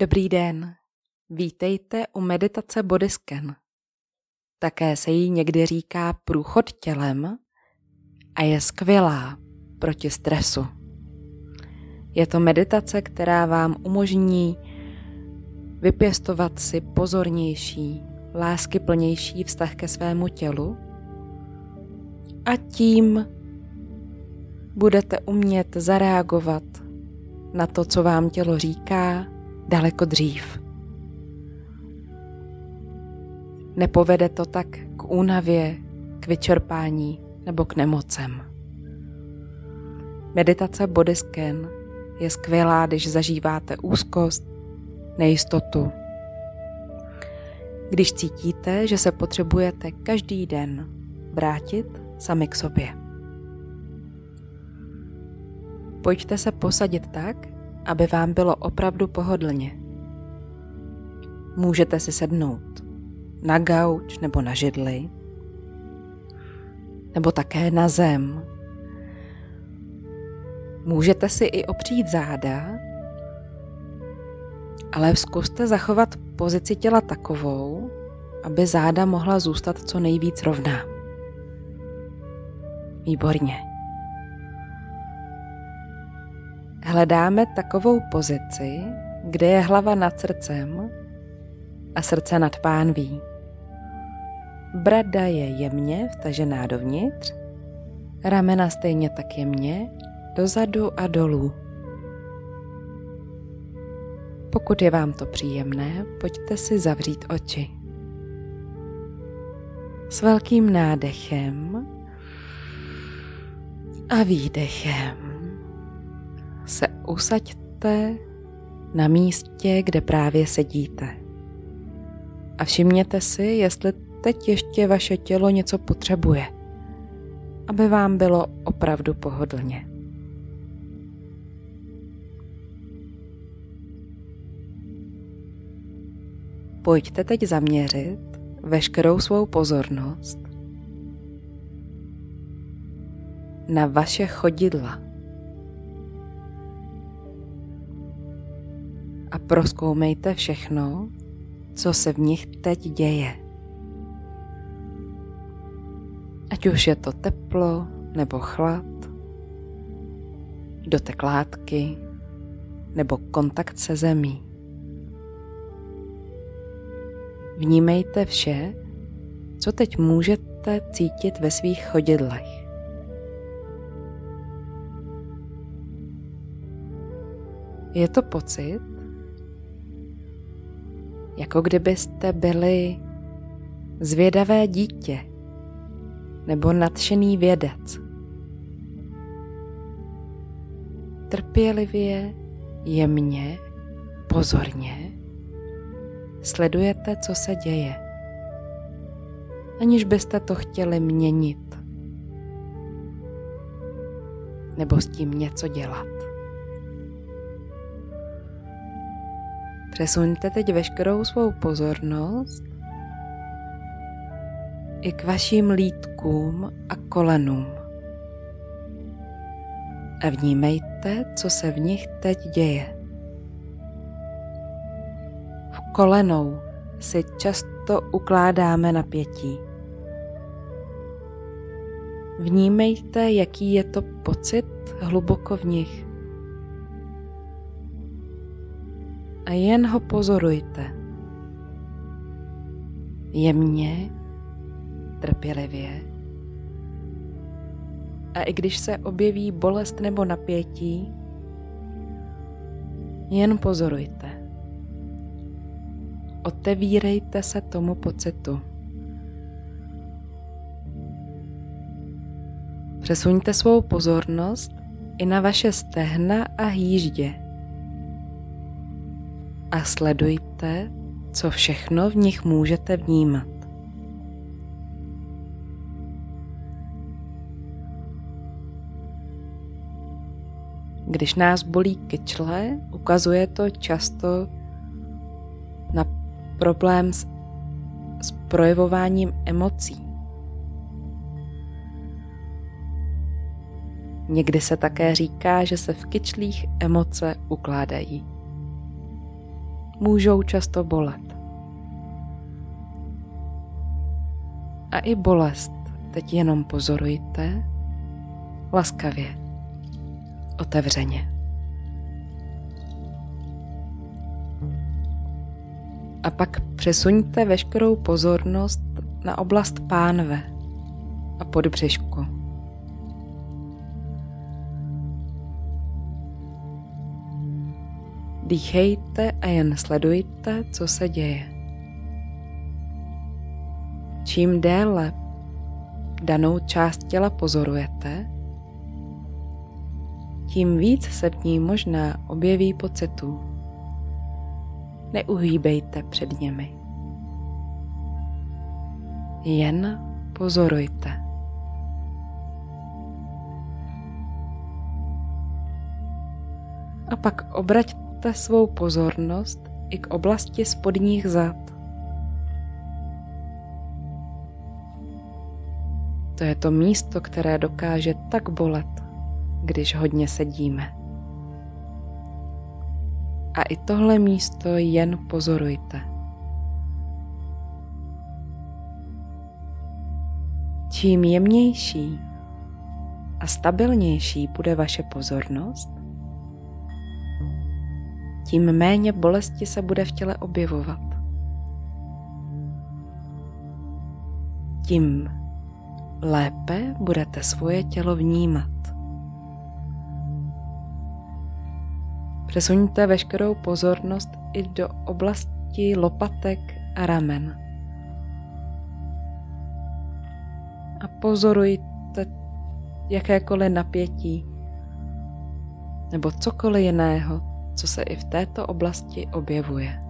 Dobrý den, vítejte u meditace Bodyscan. Také se jí někdy říká průchod tělem a je skvělá proti stresu. Je to meditace, která vám umožní vypěstovat si pozornější, láskyplnější vztah ke svému tělu a tím budete umět zareagovat na to, co vám tělo říká, daleko dřív. Nepovede to tak k únavě, k vyčerpání nebo k nemocem. Meditace Bodyscan je skvělá, když zažíváte úzkost, nejistotu. Když cítíte, že se potřebujete každý den vrátit sami k sobě. Pojďte se posadit tak, aby vám bylo opravdu pohodlně. Můžete si sednout na gauč nebo na židli, nebo také na zem. Můžete si i opřít záda, ale zkuste zachovat pozici těla takovou, aby záda mohla zůstat co nejvíc rovná. Výborně. Hledáme takovou pozici, kde je hlava nad srdcem a srdce nad pánví. Brada je jemně vtažená dovnitř, ramena stejně tak jemně dozadu a dolů. Pokud je vám to příjemné, pojďte si zavřít oči. S velkým nádechem a výdechem se usaďte na místě, kde právě sedíte. A všimněte si, jestli teď ještě vaše tělo něco potřebuje, aby vám bylo opravdu pohodlně. Pojďte teď zaměřit veškerou svou pozornost na vaše chodidla. A proskoumejte všechno, co se v nich teď děje. Ať už je to teplo nebo chlad, dotek látky nebo kontakt se zemí. Vnímejte vše, co teď můžete cítit ve svých chodidlech. Je to pocit, jako kdybyste byli zvědavé dítě nebo nadšený vědec. Trpělivě, jemně, pozorně sledujete, co se děje, aniž byste to chtěli měnit nebo s tím něco dělat. Přesuňte teď veškerou svou pozornost i k vašim lítkům a kolenům. A vnímejte, co se v nich teď děje. V kolenou si často ukládáme napětí. Vnímejte, jaký je to pocit hluboko v nich. A jen ho pozorujte. Jemně, trpělivě. A i když se objeví bolest nebo napětí, jen pozorujte. Otevírejte se tomu pocitu. Přesuňte svou pozornost i na vaše stehna a hýždě a sledujte, co všechno v nich můžete vnímat. Když nás bolí kyčle, ukazuje to často na problém s, s projevováním emocí. Někdy se také říká, že se v kyčlích emoce ukládají. Můžou často bolet. A i bolest teď jenom pozorujte laskavě, otevřeně. A pak přesuňte veškerou pozornost na oblast pánve a podbřišku. Dýchejte a jen sledujte, co se děje. Čím déle danou část těla pozorujete, tím víc se v ní možná objeví pocitů. Neuhýbejte před nimi. Jen pozorujte. A pak obraťte svou pozornost i k oblasti spodních zad. To je to místo, které dokáže tak bolet, když hodně sedíme. A i tohle místo jen pozorujte. Čím jemnější a stabilnější bude vaše pozornost, tím méně bolesti se bude v těle objevovat. Tím lépe budete svoje tělo vnímat. Přesuňte veškerou pozornost i do oblasti lopatek a ramen. A pozorujte jakékoliv napětí nebo cokoliv jiného, co se i v této oblasti objevuje.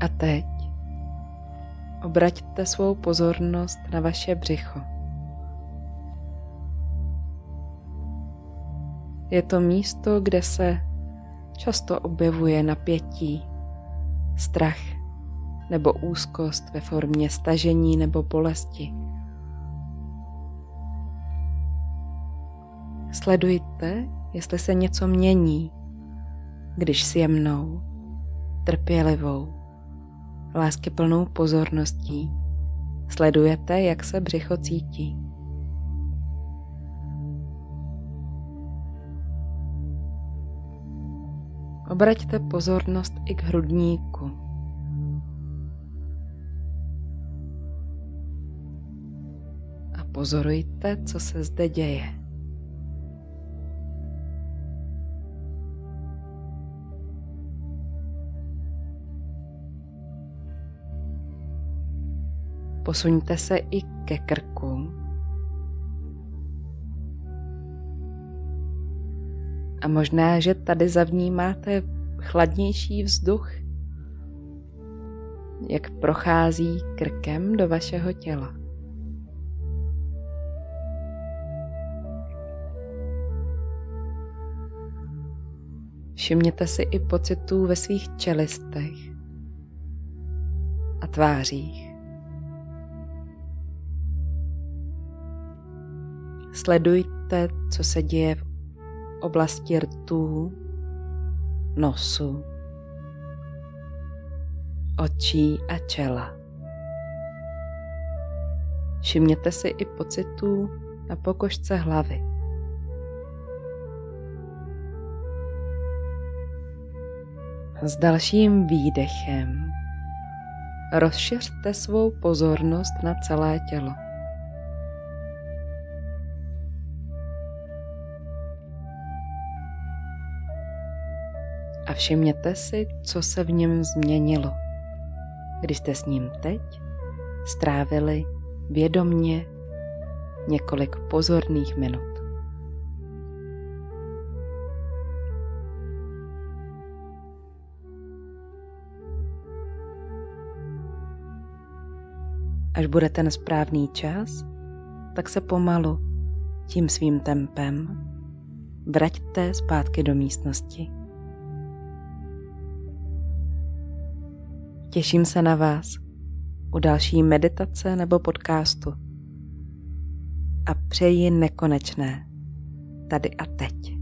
A teď obraťte svou pozornost na vaše břicho. Je to místo, kde se často objevuje napětí, strach nebo úzkost ve formě stažení nebo bolesti. Sledujte, jestli se něco mění, když s jemnou, trpělivou lásky plnou pozorností sledujete, jak se břicho cítí. Obraťte pozornost i k hrudníku. A pozorujte, co se zde děje. Posuňte se i ke krku. A možná, že tady zavnímáte chladnější vzduch, jak prochází krkem do vašeho těla. Všimněte si i pocitů ve svých čelistech a tvářích. Sledujte, co se děje v oblasti rtů, nosu, očí a čela. Všimněte si i pocitů na pokožce hlavy. S dalším výdechem rozšiřte svou pozornost na celé tělo. A všimněte si, co se v něm změnilo, když jste s ním teď strávili vědomně několik pozorných minut. Až bude ten správný čas, tak se pomalu, tím svým tempem, vraťte zpátky do místnosti. Těším se na vás u další meditace nebo podcastu. a přeji nekonečné, tady a teď.